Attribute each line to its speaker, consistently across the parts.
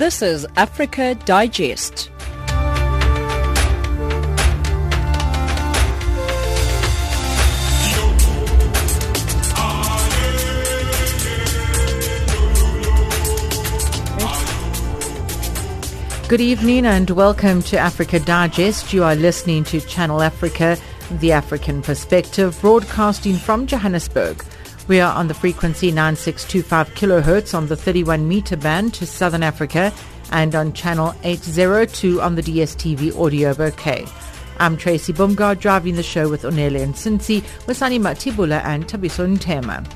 Speaker 1: This is Africa Digest.
Speaker 2: Good evening and welcome to Africa Digest. You are listening to Channel Africa, the African perspective, broadcasting from Johannesburg. We are on the frequency 9625 kilohertz on the 31 meter band to Southern Africa and on channel 802 on the DSTV audio bouquet. I'm Tracy Bumgard driving the show with Onele and Cincy, Wasani Matibula and Tabiso Ntema.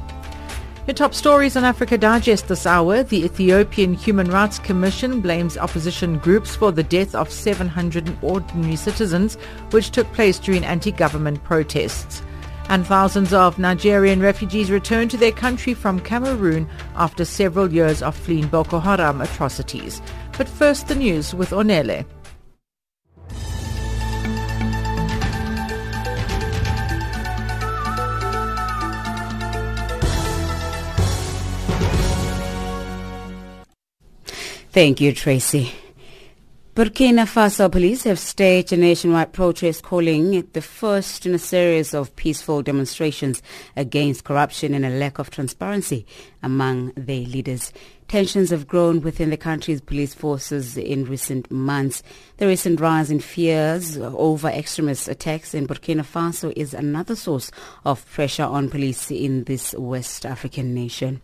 Speaker 2: Your top stories on Africa Digest this hour. The Ethiopian Human Rights Commission blames opposition groups for the death of 700 ordinary citizens, which took place during anti-government protests. And thousands of Nigerian refugees return to their country from Cameroon after several years of fleeing Boko Haram atrocities. But first the news with Onele.
Speaker 3: Thank you, Tracy. Burkina Faso police have staged a nationwide protest calling it the first in a series of peaceful demonstrations against corruption and a lack of transparency among their leaders. Tensions have grown within the country's police forces in recent months. The recent rise in fears over extremist attacks in Burkina Faso is another source of pressure on police in this West African nation.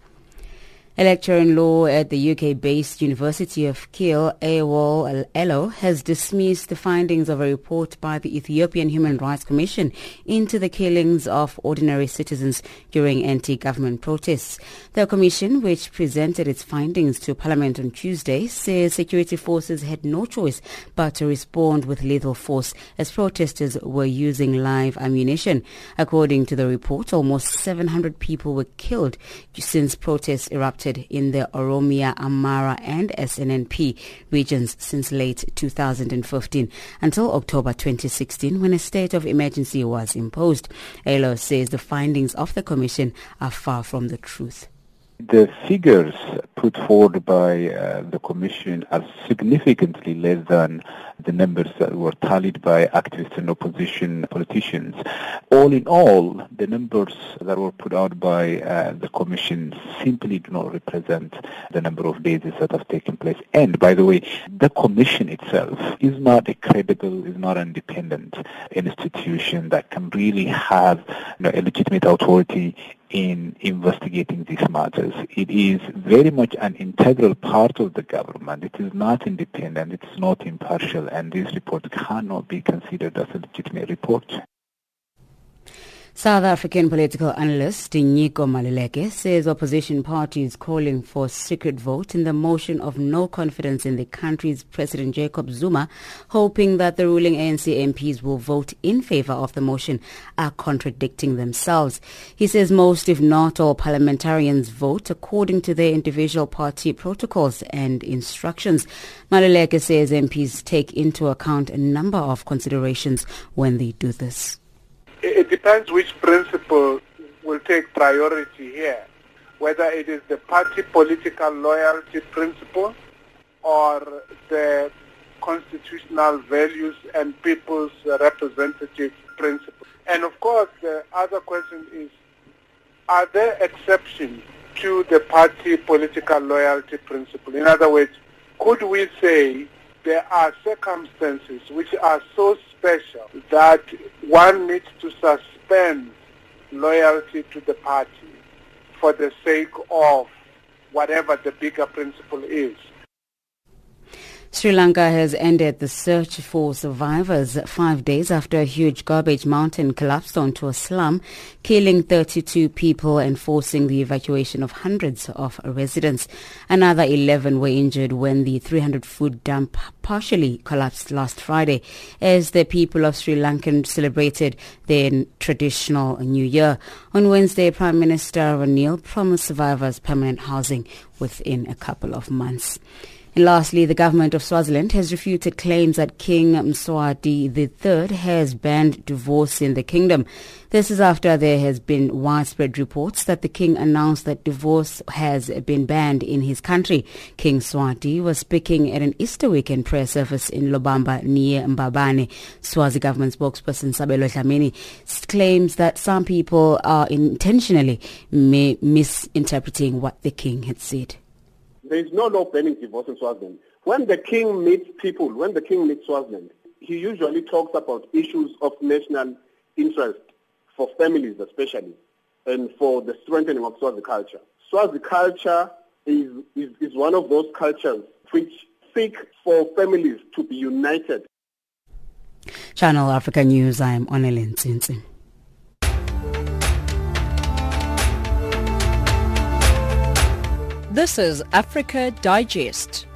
Speaker 3: A lecturer in law at the UK-based University of Keele, Awol Allo, has dismissed the findings of a report by the Ethiopian Human Rights Commission into the killings of ordinary citizens during anti-government protests. The commission, which presented its findings to Parliament on Tuesday, says security forces had no choice but to respond with lethal force as protesters were using live ammunition. According to the report, almost 700 people were killed since protests erupted in the Oromia, Amhara and SNNP regions since late 2015 until October 2016 when a state of emergency was imposed. Allo says the findings of the commission are far from the truth.
Speaker 4: The figures put forward by uh, the Commission are significantly less than the numbers that were tallied by activists and opposition politicians. All in all, the numbers that were put out by uh, the Commission simply do not represent the number of days that have taken place. And by the way, the Commission itself is not a credible, is not an independent institution that can really have you know, a legitimate authority in investigating these matters. It is very much an integral part of the government. It is not independent. It is not impartial, and this report cannot be considered as a legitimate report.
Speaker 3: South African political analyst Nyiko Maluleke says opposition parties calling for secret vote in the motion of no confidence in the country's President Jacob Zuma, hoping that the ruling ANC MPs will vote in favor of the motion, are contradicting themselves. He says most, if not all, parliamentarians vote according to their individual party protocols and instructions. Maluleke says MPs take into account a number of considerations when they do this
Speaker 5: it depends which principle will take priority here, whether it is the party political loyalty principle or the constitutional values and people's representative principle. And of course, the other question is, are there exceptions to the party political loyalty principle? In other words, could we say there are circumstances which are so special that one needs to suspend loyalty to the party for the sake of whatever the bigger principle is.
Speaker 3: Sri Lanka has ended the search for survivors five days after a huge garbage mountain collapsed onto a slum, killing 32 people and forcing the evacuation of hundreds of residents. Another 11 were injured when the 300-foot dump partially collapsed last Friday as the people of Sri Lanka celebrated their traditional New Year. On Wednesday, Prime Minister Ranil promised survivors permanent housing within a couple of months. And lastly, the government of Swaziland has refuted claims that King Mswati III has banned divorce in the kingdom. This is after there has been widespread reports that the king announced that divorce has been banned in his country. King Mswati was speaking at an Easter weekend prayer service in Lobamba near Mbabane. Swazi government spokesperson Sabelo Dlamini claims that some people are intentionally misinterpreting what the king had said.
Speaker 6: There is no law banning divorce in Swaziland. When the king meets people, when the king meets Swaziland, he usually talks about issues of national interest for families especially and for the strengthening of Swazi culture. Swazi culture is, is, is one of those cultures which seek for families to be united.
Speaker 3: Channel Africa News, I am Onelin.
Speaker 1: This is Africa Digest.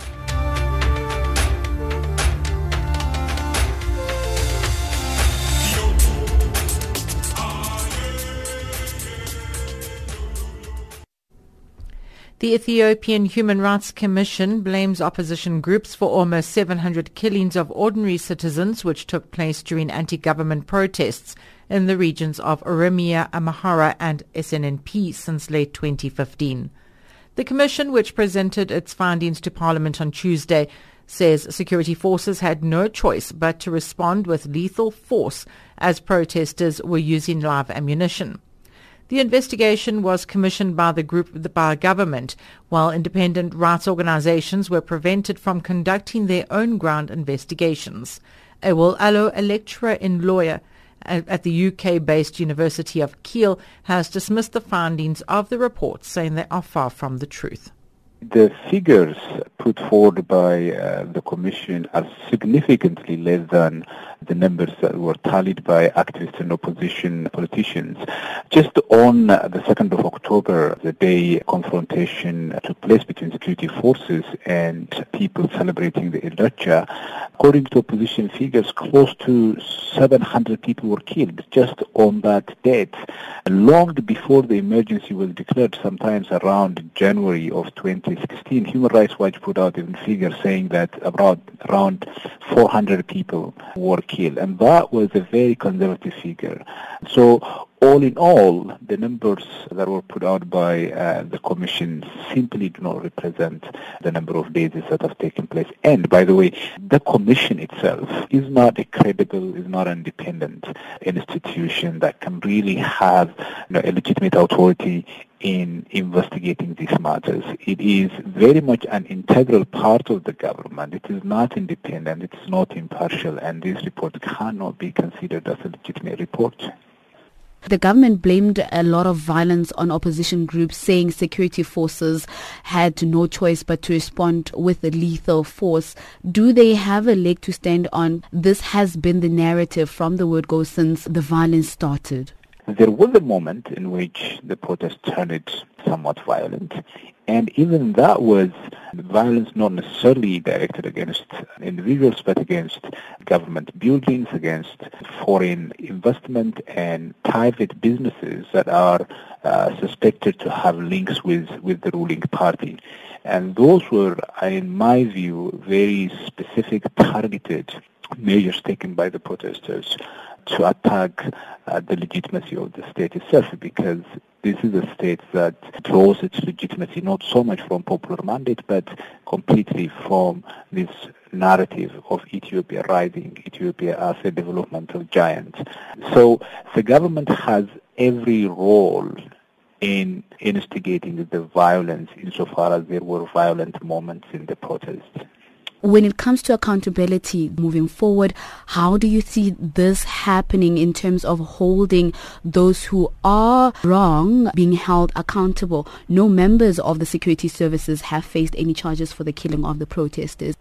Speaker 2: The Ethiopian Human Rights Commission blames opposition groups for almost 700 killings of ordinary citizens which took place during anti-government protests in the regions of Oromia, Amhara and SNNP since late 2015. The Commission, which presented its findings to Parliament on Tuesday, says security forces had no choice but to respond with lethal force as protesters were using live ammunition. The investigation was commissioned by the group by government, while independent rights organizations were prevented from conducting their own ground investigations. Awol Allo, a lecturer in lawyer at the UK-based University of Keele has dismissed the findings of the report, saying they are far from the truth.
Speaker 4: The figures put forward by uh, the Commission are significantly less than the numbers that were tallied by activists and opposition politicians. Just on the 2nd of October, the day confrontation took place between security forces and people celebrating the Irreecha, according to opposition figures, close to 700 people were killed just on that date. Long before the emergency was declared, sometimes around January of 2016, Human Rights Watch put out even figures saying that about around 400 people were killed, and that was a very conservative figure. So all in all, the numbers that were put out by uh, the Commission simply do not represent the number of deaths that have taken place. And by the way, the Commission itself is not a credible, is not an independent institution that can really have you know, a legitimate authority in investigating these matters. It is very much an integral part of the government. It is not independent, it is not impartial, and this report cannot be considered as a legitimate report.
Speaker 7: The government blamed a lot of violence on opposition groups, saying security forces had no choice but to respond with a lethal force. Do they have a leg to stand on? This has been the narrative from the word go since the violence started.
Speaker 4: There was a moment in which the protest turned somewhat violent, and even that was violence not necessarily directed against individuals, but against government buildings, against foreign investment and private businesses that are uh, suspected to have links with, with the ruling party. And those were, in my view, very specific, targeted measures taken by the protesters to attack uh, the legitimacy of the state itself because this is a state that draws its legitimacy not so much from popular mandate but completely from this narrative of Ethiopia rising, Ethiopia as a developmental giant. So the government has every role in instigating the violence insofar as there were violent moments in the protest.
Speaker 7: When it comes to accountability moving forward, how do you see this happening in terms of holding those who are wrong being held accountable? No members of the security services have faced any charges for the killing of the protesters.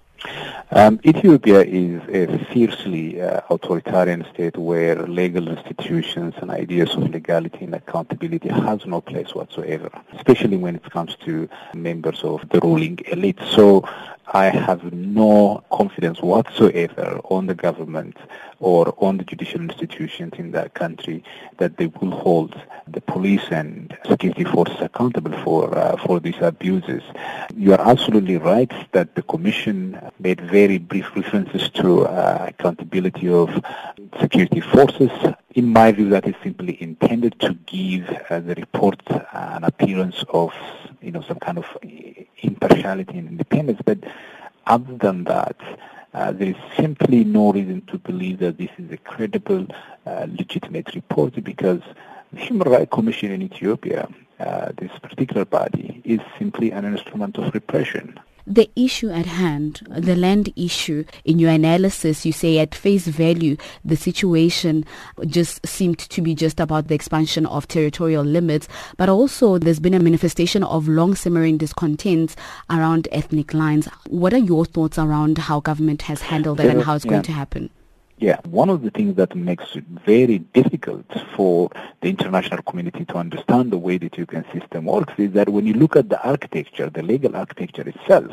Speaker 4: Um, Ethiopia is a fiercely uh, authoritarian state where legal institutions and ideas of legality and accountability has no place whatsoever, especially when it comes to members of the ruling elite. So I have no confidence whatsoever on the government or on the judicial institutions in that country that they will hold the police and security forces accountable for uh, for these abuses. You are absolutely right that the commission made very brief references to uh, accountability of security forces. In my view, that is simply intended to give uh, the report an appearance of you know some kind of impartiality and independence, but other than that, uh, there is simply no reason to believe that this is a credible, uh, legitimate report because the Human Rights Commission in Ethiopia, uh, this particular body, is simply an instrument of repression
Speaker 7: the issue at hand, the land issue, in your analysis, you say at face value, the situation just seemed to be just about the expansion of territorial limits, but also there's been a manifestation of long simmering discontent around ethnic lines. What are your thoughts around how government has handled that and how it's yeah. going to happen?
Speaker 4: Yeah, one of the things that makes it very difficult for the international community to understand the way the Ethiopian system works is that when you look at the architecture, the legal architecture itself,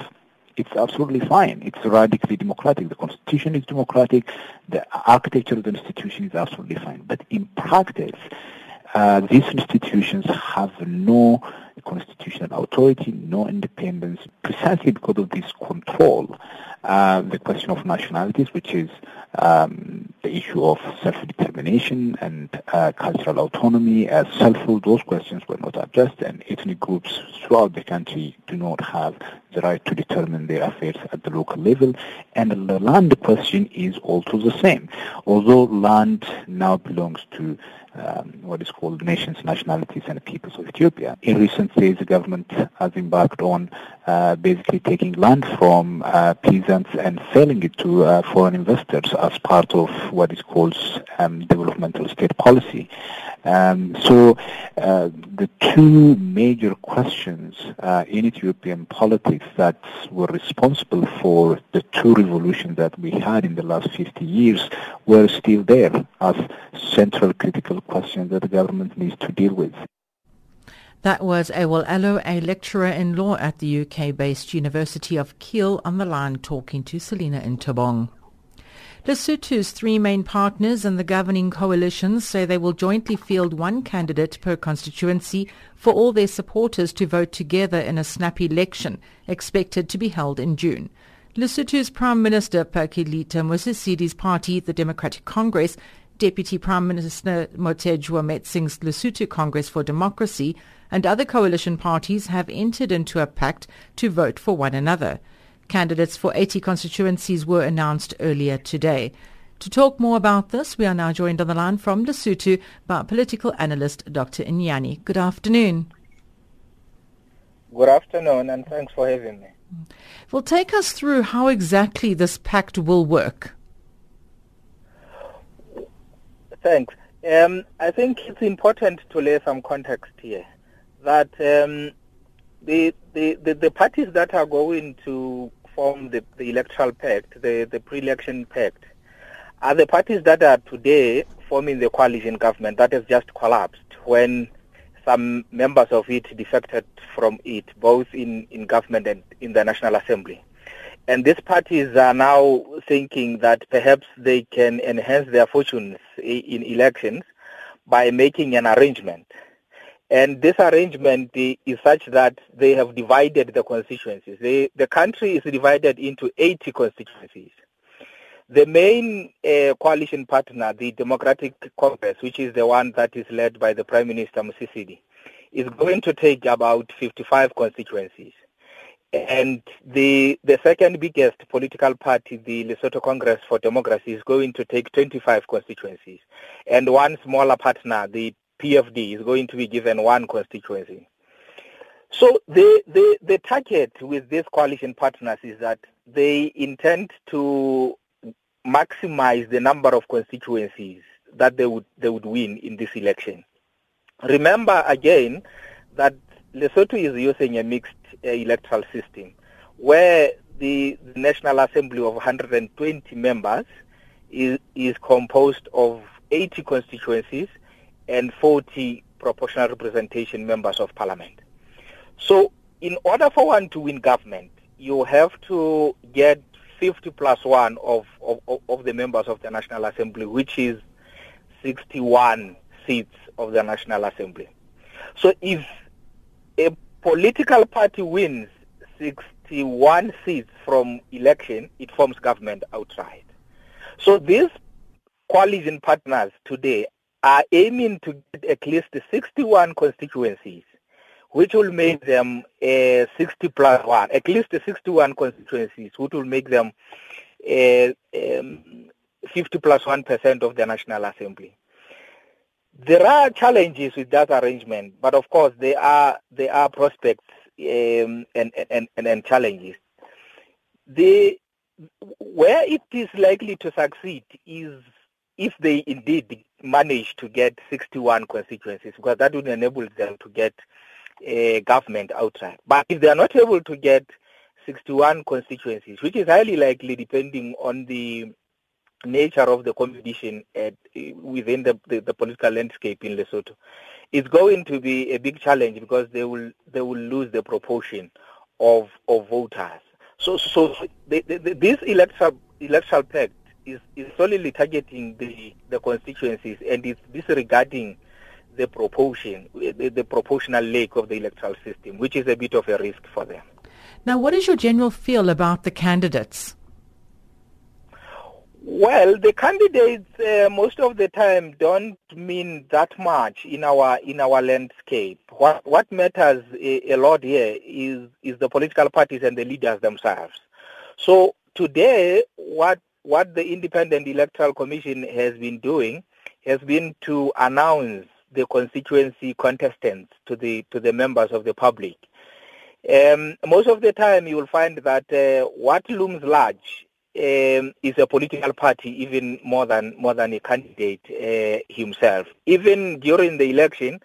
Speaker 4: it's absolutely fine. It's radically democratic. The constitution is democratic. The architecture of the institution is absolutely fine. But in practice, uh, these institutions have no constitutional authority, no independence, precisely because of this control. Uh, the question of nationalities, which is um, the issue of self-determination and uh, cultural autonomy as self-rule, those questions were not addressed, and ethnic groups throughout the country do not have the right to determine their affairs at the local level. And the land question is also the same. Although land now belongs to um, what is called nations, nationalities, and peoples of Ethiopia. In recent days, the government has embarked on uh, basically taking land from uh, and selling it to uh, foreign investors as part of what is called um, developmental state policy. Um, so uh, the two major questions uh, in Ethiopian politics that were responsible for the two revolutions that we had in the last 50 years were still there as central critical questions that the government needs to deal with.
Speaker 2: That was Awol Allo, a lecturer in law at the UK-based University of Keele on the line talking to Selina Intobong. Lesotho's three main partners and the governing coalition say they will jointly field one candidate per constituency for all their supporters to vote together in a snap election expected to be held in June. Lesotho's Prime Minister Pakalitha Mosisili's party, the Democratic Congress, Deputy Prime Minister Mothetjoa Metsing's Lesotho Congress for Democracy and other coalition parties have entered into a pact to vote for one another. Candidates for 80 constituencies were announced earlier today. To talk more about this, we are now joined on the line from Lesotho by political analyst Dr. Inyani. Good afternoon.
Speaker 8: Good afternoon, and thanks for having me.
Speaker 2: Well, take us through how exactly this pact will work.
Speaker 8: Thanks. Um, I think it's important to lay some context here that um, the, the, the, the, parties that are going to form the, the electoral pact, the, the pre-election pact, are the parties that are today forming the coalition government that has just collapsed when some members of it defected from it, both in, in government and in the National Assembly. And these parties are now thinking that perhaps they can enhance their fortunes in elections by making an arrangement and this arrangement is such that they have divided the constituencies. They, the country is divided into 80 constituencies. The main uh, coalition partner, the Democratic Congress, which is the one that is led by the Prime Minister Mosisili, is going to take about 55 constituencies. And the, the second biggest political party, the Lesotho Congress for Democracy, is going to take 25 constituencies. And one smaller partner, the PFD is going to be given one constituency. So the, the, the target with these coalition partners is that they intend to maximize the number of constituencies that they would they would win in this election. Remember again that Lesotho is using a mixed uh, electoral system where the, National Assembly of 120 members is, is composed of 80 constituencies and 40 proportional representation members of parliament. So in order for one to win government, you have to get 50 plus one of, of, of the members of the National Assembly, which is 61 seats of the National Assembly. So if a political party wins 61 seats from election, it forms government outright. So these coalition partners today are aiming to get at least 61 constituencies, which will make them uh, 60 plus 1, at least 61 constituencies, which will make them um, 50 plus 1% of the National Assembly. There are challenges with that arrangement, but of course there are there are prospects um, and, and, and, and challenges. The, where it is likely to succeed is if they indeed manage to get 61 constituencies, because that would enable them to get a government outright. But if they are not able to get 61 constituencies, which is highly likely depending on the nature of the competition at, within the, the, the, political landscape in Lesotho, it's going to be a big challenge because they will they will lose the proportion of of voters. So so the, the, this electoral electoral pact is, is solely targeting the, the constituencies and is disregarding the proportion, the, the proportional leg of the electoral system, which is a bit of a risk for them.
Speaker 2: Now, what is your general feel about the candidates?
Speaker 8: Well, the candidates uh, most of the time don't mean that much in our in our landscape. What what matters a, a lot here is is the political parties and the leaders themselves. So today, what what the Independent Electoral Commission has been doing has been to announce the constituency contestants to the to the members of the public. Um, most of the time, you will find that uh, what looms large um, is a political party, even more than more than a candidate uh, himself. Even during the election,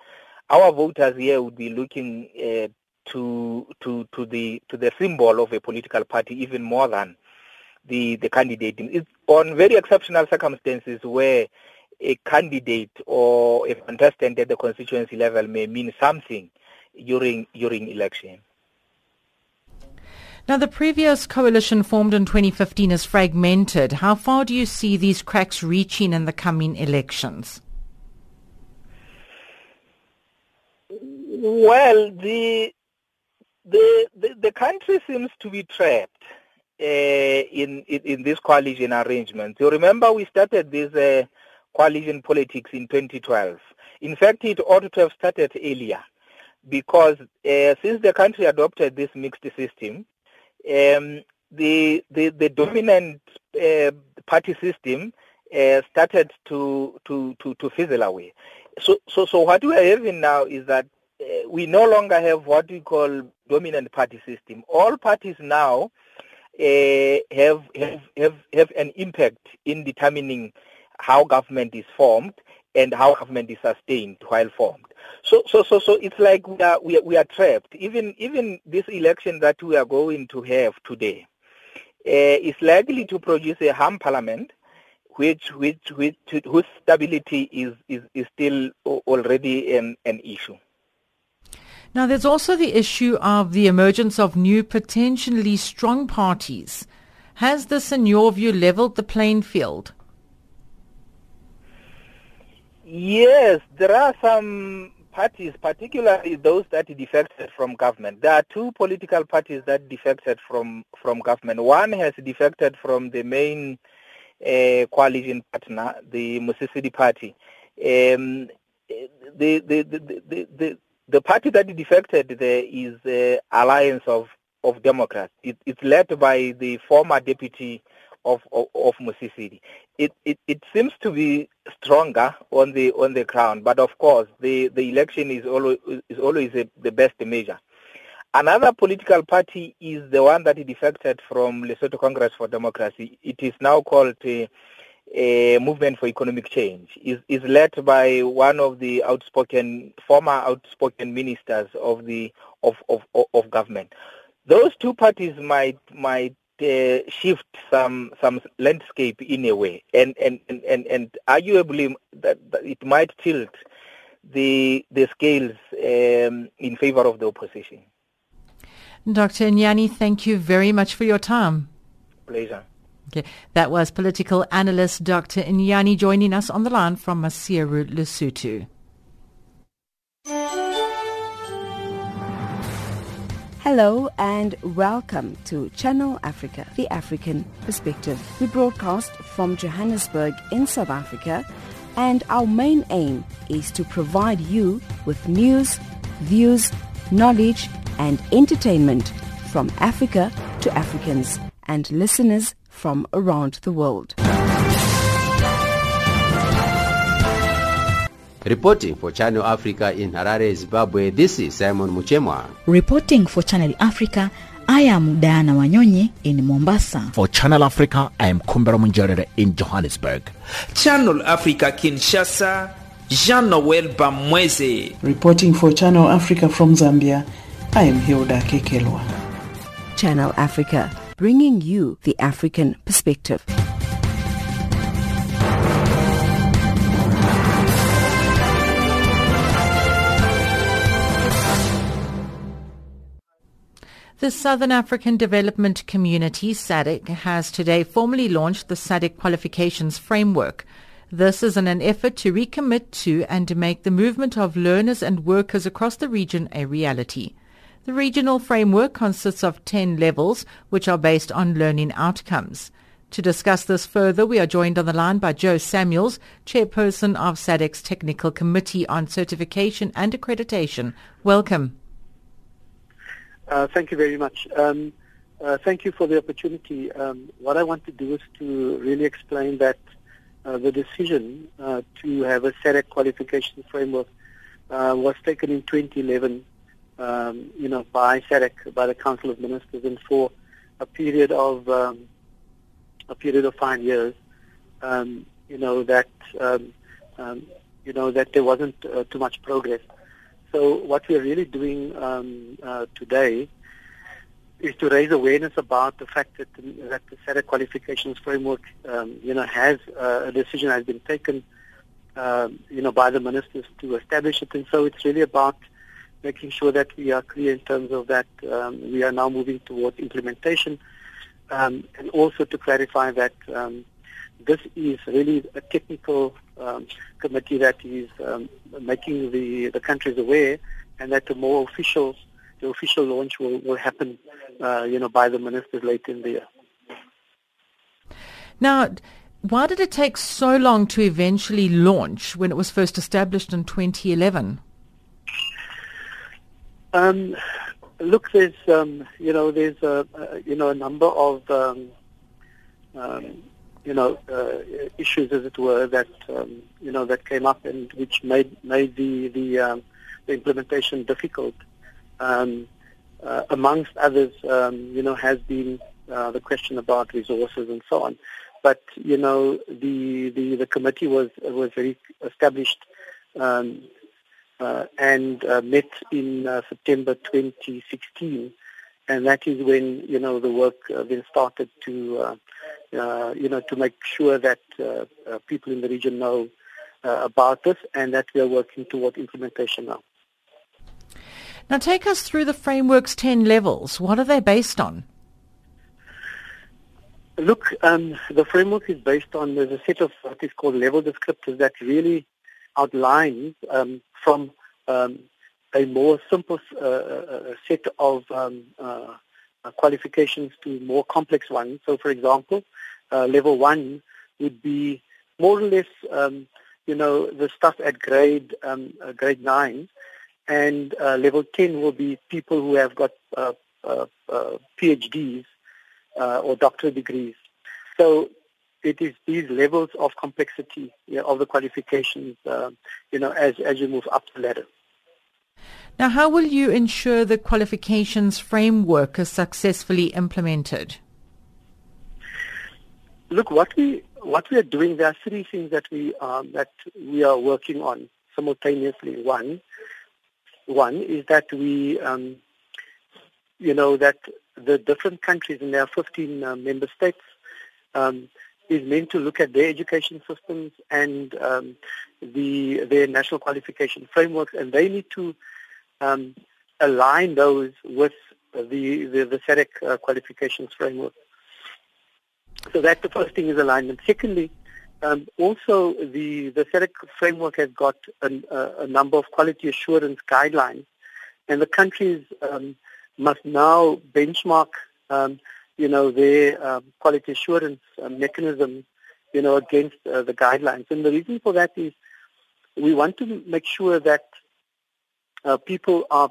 Speaker 8: our voters here would be looking uh, to to to the to the symbol of a political party, even more than the, the candidate. It's on very exceptional circumstances where a candidate or a contestant at the constituency level may mean something during during election.
Speaker 2: Now, the previous coalition formed in 2015 is fragmented. How far do you see these cracks reaching in the coming elections?
Speaker 8: Well, the the the, the country seems to be trapped uh, in, in, in this coalition arrangement. You remember we started this uh, coalition politics in 2012. In fact, it ought to have started earlier because uh, since the country adopted this mixed system, um, the, the, the dominant uh, party system uh, started to, to, to, to fizzle away. So, so, so what we are having now is that uh, we no longer have what we call dominant party system. All parties now uh, have, have, have, have an impact in determining how government is formed and how government is sustained while formed. So, so, so, so it's like we are, we are, we are trapped. Even, even this election that we are going to have today uh, is likely to produce a harm parliament, which, which, which, whose stability is, is, is still already an, an issue.
Speaker 2: Now, there's also the issue of the emergence of new, potentially strong parties. Has this, in your view, leveled the playing field?
Speaker 8: Yes, there are some parties, particularly those that defected from government. There are two political parties that defected from, from government. One has defected from the main uh, coalition partner, the Mosisili party. Um, the, the, the, the, the, the party that defected there is the Alliance of, of Democrats. It, it's led by the former deputy of, of, of Mosisili. It, it, it seems to be stronger on the on the ground, but of course the, the election is always is always a, the best measure. Another political party is the one that defected from Lesotho Congress for Democracy. It is now called uh, a movement for economic change is, is led by one of the outspoken former outspoken ministers of the of, of, of government. Those two parties might might uh, shift some some landscape in a way, and and and and, and arguably that, that it might tilt the the scales um, in favor of the opposition.
Speaker 2: Dr. Nyani, thank you very much for your time.
Speaker 8: Pleasure.
Speaker 2: Okay. That was political analyst Dr. Nyani joining us on the line from Maseru Lesotho.
Speaker 9: Hello and welcome to Channel Africa, the African Perspective. We broadcast from Johannesburg in South Africa, and our main aim is to provide you with news, views, knowledge, and entertainment from Africa to Africans and listeners from around the world.
Speaker 10: Reporting for Channel Africa in Harare, Zimbabwe, this is Simon Muchemwa.
Speaker 11: Reporting for Channel Africa, I am Diana Wanyonyi in Mombasa.
Speaker 12: For Channel Africa, I am Kumbera Munjerere in Johannesburg.
Speaker 13: Channel Africa Kinshasa, Jean-Noel Bamweze.
Speaker 14: Reporting for Channel Africa from Zambia, I am Hilda Kekelwa.
Speaker 9: Channel Africa, bringing you the African perspective.
Speaker 2: The Southern African Development Community, SADC, has today formally launched the SADC Qualifications Framework. This is in an effort to recommit to and make the movement of learners and workers across the region a reality. The regional framework consists of 10 levels, which are based on learning outcomes. To discuss this further, we are joined on the line by Joe Samuels, chairperson of SADC's Technical Committee on Certification and Accreditation. Welcome.
Speaker 15: Uh, thank you very much. Um, uh, thank you for the opportunity. Um, what I want to do is to really explain that uh, the decision uh, to have a SADC qualification framework uh, was taken in 2011, um, you know, by SADC, by the Council of Ministers, and for a period of um, a period of five years, um, you know that um, you know that there wasn't uh, too much progress. So what we're really doing um, uh, today is to raise awareness about the fact that, that the SADC qualifications framework, um, you know, has uh, a decision has been taken, um, you know, by the ministers to establish it, and so it's really about making sure that we are clear in terms of that um, we are now moving towards implementation, um, and also to clarify that um, this is really a technical um, committee that is um, making the, the countries aware and that the more official the official launch will, will happen uh, you know by the ministers later in the year.
Speaker 2: Now why did it take so long to eventually launch when it was first established in 2011?
Speaker 15: Um, look, there's um, you know there's a, a, you know a number of um, um you know, uh, issues, as it were, that um, you know that came up and which made made the the, um, the implementation difficult. Um, uh, amongst others, um, you know, has been uh, the question about resources and so on. But you know, the the, the committee was was very established um, uh, and uh, met in uh, September 2016, and that is when you know the work then started to uh, you know, to make sure that uh, uh, people in the region know about this and that we are working toward implementation now.
Speaker 2: Now take us through the framework's 10 levels. What are they based on?
Speaker 15: Look, um, the framework is based on there's a set of what is called level descriptors that really outlines um, from um, a more simple uh, set of um, uh, qualifications to more complex ones. So, for example, uh, level one would be more or less, um, you know, the stuff at grade um, uh, grade nine, and uh, level ten will be people who have got uh, uh, uh, PhDs or doctoral degrees. So it is these levels of complexity you know, of the qualifications, you know, as as you move up the ladder.
Speaker 2: Now, how will you ensure the qualifications framework is successfully implemented?
Speaker 15: Look, what we what we are doing, there are three things that we um, that we are working on simultaneously. One, one is that we um, you know, that the different countries, and there are 15 uh, member states, um, is meant to look at their education systems and um, the their national qualification frameworks, and they need to um, align those with the the, the uh, qualifications framework. So that's the first thing is alignment. Secondly, um, also the the framework has got an, uh, a number of quality assurance guidelines, and the countries um, must now benchmark um, you know, their uh, quality assurance uh, mechanism, you know, against uh, the guidelines. And the reason for that is we want to make sure that uh, people are,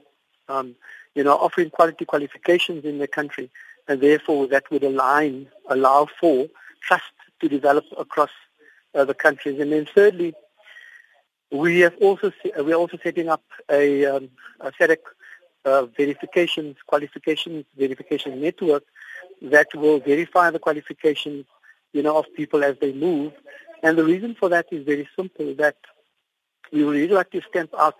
Speaker 15: um, you know, offering quality qualifications in their country, and therefore that would align, allow for trust to develop across uh, the countries. And then thirdly, we have also we are also setting up a, um, a SADC uh, verifications, qualifications verification network that will verify the qualifications, you know, of people as they move. And the reason for that is very simple, that we would really like to stamp out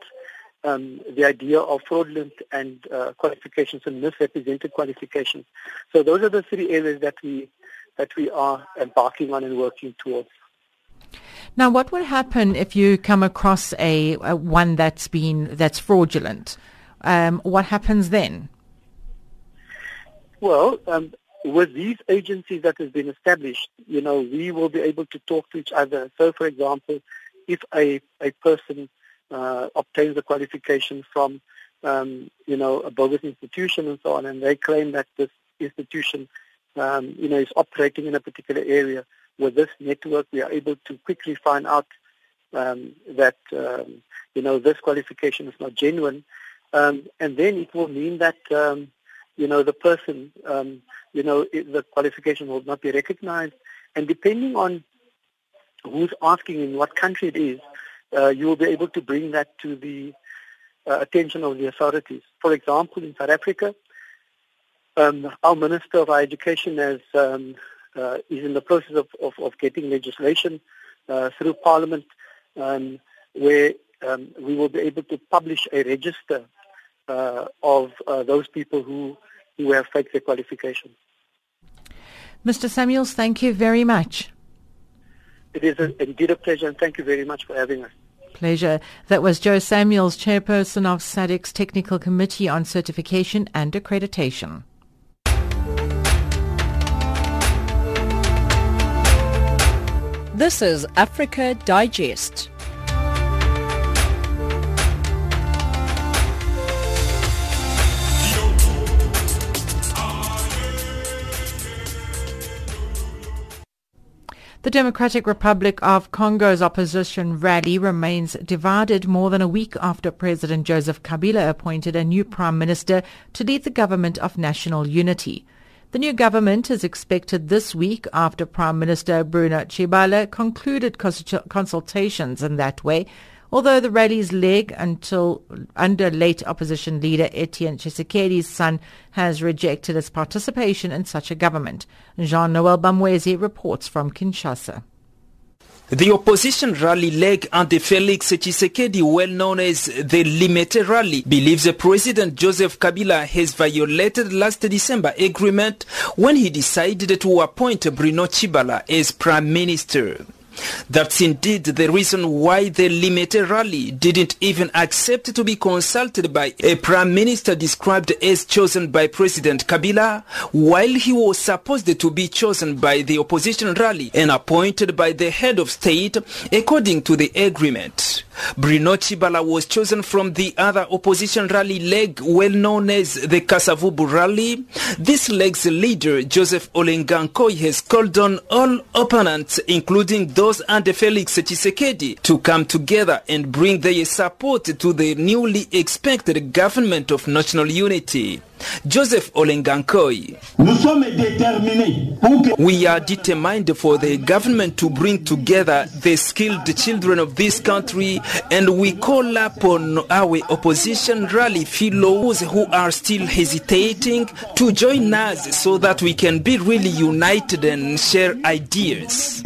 Speaker 15: um, the idea of fraudulent and uh, qualifications and misrepresented qualifications. So those are the three areas that we that we are embarking on and working towards.
Speaker 2: Now, what would happen if you come across a, a one that's been that's fraudulent? Um, what happens then?
Speaker 15: Well, um, with these agencies that has been established, you know, we will be able to talk to each other. So, for example, if a, a person uh, obtains a qualification from, um, you know, a bogus institution and so on, and they claim that this institution, um, you know, is operating in a particular area, with this network, we are able to quickly find out um, that, um, you know, this qualification is not genuine. Um, and then it will mean that, um, you know, the person, you know, the qualification will not be recognized. And depending on who's asking in what country it is, uh, you will be able to bring that to the uh, attention of the authorities. For example, in South Africa, um, our Minister of Education has, um, uh, is in the process of, of, of getting legislation uh, through Parliament um, where um, we will be able to publish a register uh, of uh, those people who, who have faked their qualifications.
Speaker 2: Mr. Samuels, thank you very much.
Speaker 15: It is a, indeed a pleasure, and thank you very much for having us.
Speaker 2: Pleasure. That was Joe Samuels, chairperson of SADC's Technical Committee on Certification and Accreditation.
Speaker 1: This is Africa Digest.
Speaker 2: The Democratic Republic of Congo's opposition rally remains divided more than a week after President Joseph Kabila appointed a new prime minister to lead the government of national unity. The new government is expected this week after Prime Minister Bruno Tshibala concluded consultations in that way although the rallies leg until under late opposition leader Etienne Tshisekedi's son has rejected its participation in such a government. Jean-Noel Bamwezi reports from Kinshasa.
Speaker 13: The opposition rally leg under Felix Tshisekedi, well known as the Limete rally, believes President Joseph Kabila has violated last December agreement when he decided to appoint Bruno Tshibala as prime minister. That's indeed the reason why the Limete rally didn't even accept to be consulted by a prime minister described as chosen by President Kabila, while he was supposed to be chosen by the opposition rally and appointed by the head of state according to the agreement. Bruno Tshibala was chosen from the other opposition rally leg well known as the Kasavubu rally. This leg's leader, Joseph Olenghankoy, has called on all opponents, including those under Felix Tshisekedi, to come together and bring their support to the newly expected government of national unity. Joseph Olenghankoy. We are determined for the government to bring together the skilled children of this country and we call upon our opposition rally fellows who are still hesitating to join us so that we can be really united and share ideas.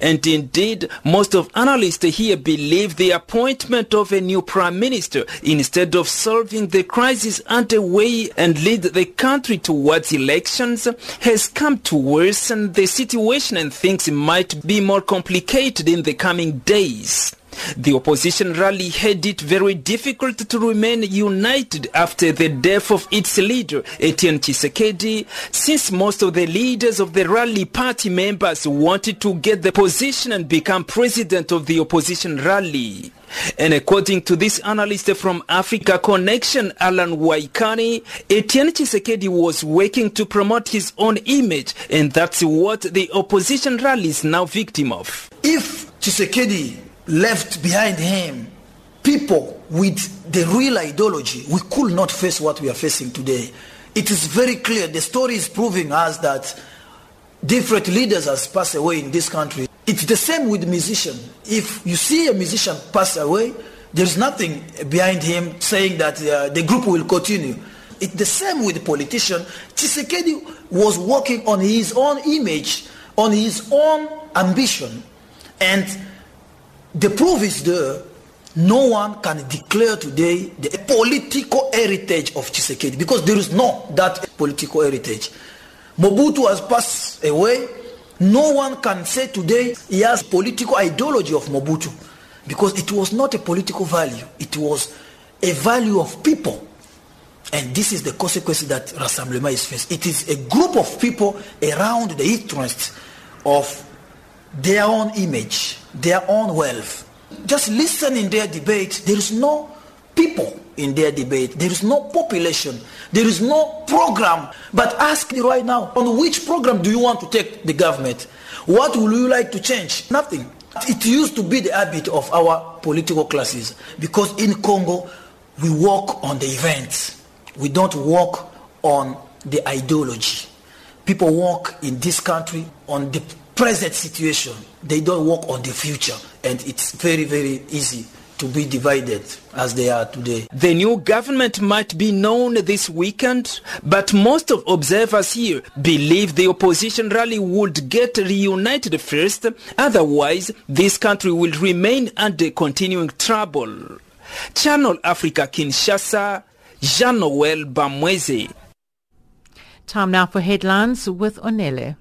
Speaker 13: And indeed, most of analysts here believe the appointment of a new prime minister instead of solving the crisis underway and lead the country towards elections has come to worsen the situation and things might be more complicated in the coming days. The opposition rally had it very difficult to remain united after the death of its leader, Etienne Tshisekedi, since most of the leaders of the rally party members wanted to get the position and become president of the opposition rally. And according to this analyst from Africa Connection, Alan Waikani, Etienne Tshisekedi was working to promote his own image, and that's what the opposition rally is now victim of.
Speaker 16: If Tshisekedi left behind him people with the real ideology, we could not face what we are facing today. It is very clear. The story is proving us that different leaders has passed away in this country. It's the same with musician. If you see a musician pass away, there is nothing behind him saying that uh, the group will continue. It's the same with the politician. Tshisekedi was working on his own image, on his own ambition, and the proof is there. No one can declare today the political heritage of Tshisekedi because there is no that political heritage. Mobutu has passed away. No one can say today he has political ideology of Mobutu because it was not a political value. It was a value of people. And this is the consequence that Rassemblement is facing. It is a group of people around the interests of their own image, their own wealth. Just listen in their debate. There is no people in their debate. There is no population. There is no program. But ask me right now, on which program do you want to take the government? What will you like to change? Nothing. It used to be the habit of our political classes because in Congo, we work on the events. We don't work on the ideology. People work in this country on the present situation. They don't work on the future. And it's very, very easy to be divided as they are today.
Speaker 13: The new government might be known this weekend, but most of observers here believe the opposition rally would get reunited first. Otherwise, this country will remain under continuing trouble. Channel Africa Kinshasa, Jean-Noel Bamweze.
Speaker 2: Time now for headlines with Onele.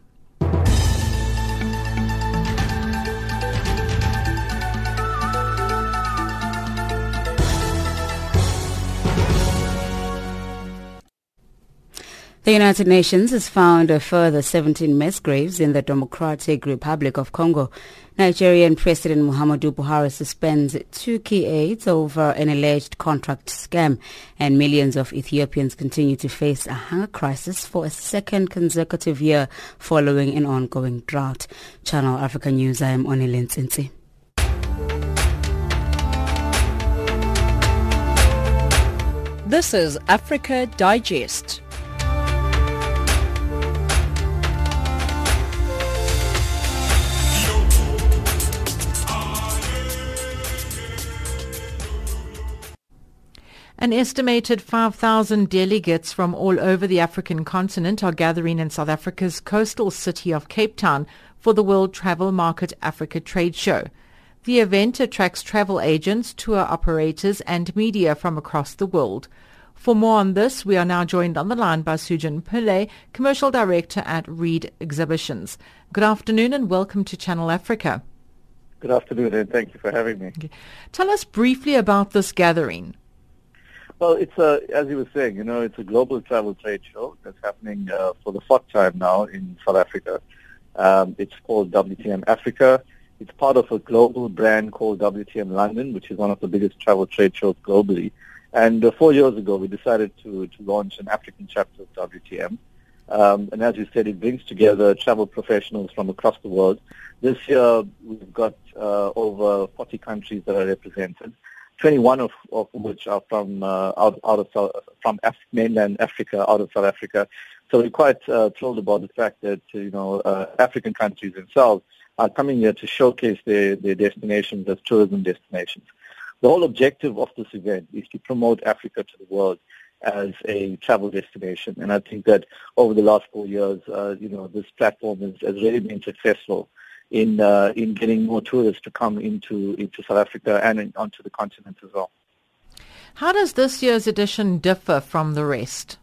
Speaker 3: The United Nations has found a further 17 mass graves in the Democratic Republic of Congo. Nigerian President Muhammadu Buhari suspends two key aides over an alleged contract scam, and millions of Ethiopians continue to face a hunger crisis for a second consecutive year following an ongoing drought. Channel Africa News, I am Tsinsi.
Speaker 1: This is Africa Digest.
Speaker 2: An estimated 5,000 delegates from all over the African continent are gathering in South Africa's coastal city of Cape Town for the World Travel Market Africa Trade Show. The event attracts travel agents, tour operators and media from across the world. For more on this, we are now joined on the line by Sujan Pillay, Commercial Director at Reed Exhibitions. Good afternoon and welcome to Channel Africa.
Speaker 17: Good afternoon and thank you for having me.
Speaker 2: Okay. Tell us briefly about this gathering.
Speaker 17: Well, it's a, as you were saying, you know, it's a global travel trade show that's happening uh, for the fourth time now in South Africa. Um, it's called WTM Africa. It's part of a global brand called WTM London, which is one of the biggest travel trade shows globally. And uh, four years ago, we decided to, to launch an African chapter of WTM. Um, and as you said, it brings together travel professionals from across the world. This year, we've got uh, over 40 countries that are represented. 21 of, of which are from uh, out, out of from Af- mainland Africa, out of South Africa. So we're quite uh, thrilled about the fact that you know uh, African countries themselves are coming here to showcase their, their destinations as tourism destinations. The whole objective of this event is to promote Africa to the world as a travel destination, and I think that over the last four years, uh, you know, this platform has, has really been successful in uh, in getting more tourists to come into into South Africa and in, onto the continent as well.
Speaker 2: How does this year's edition differ from the rest?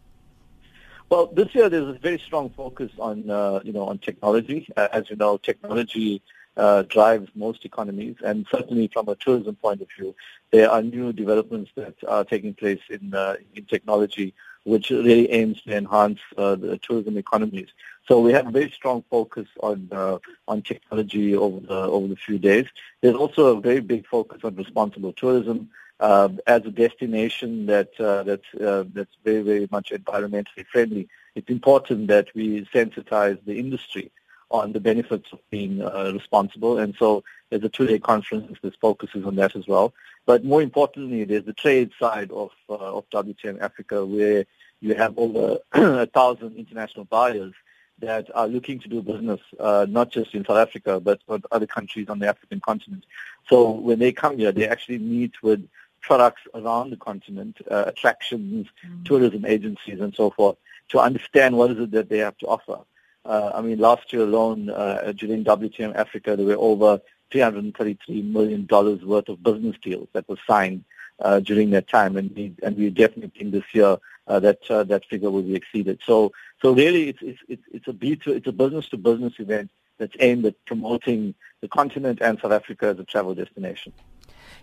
Speaker 17: Well, this year there's a very strong focus on, uh, you know, on technology. Uh, as you know, technology uh, drives most economies, and certainly from a tourism point of view, there are new developments that are taking place in uh, in technology, which really aims to enhance uh, the tourism economies. So we have a very strong focus on uh, on technology over the over the few days. There's also a very big focus on responsible tourism uh, as a destination that uh, that's uh, that's very very much environmentally friendly. It's important that we sensitize the industry on the benefits of being uh, responsible, and so there's a two-day conference that focuses on that as well. But more importantly, there's the trade side of uh, of WTM Africa, where you have over a thousand international buyers that are looking to do business, uh, not just in South Africa, but other countries on the African continent. So when they come here, they actually meet with products around the continent, uh, attractions, mm-hmm. tourism agencies, and so forth, to understand what is it that they have to offer. Uh, I mean, last year alone, uh, during WTM Africa, there were over $333 million worth of business deals that were signed uh, during that time, and we and we definitely think this year uh, that uh, that figure will be exceeded. So so really, it's it's it's, a B it's a business to business event that's aimed at promoting the continent and South Africa as a travel destination.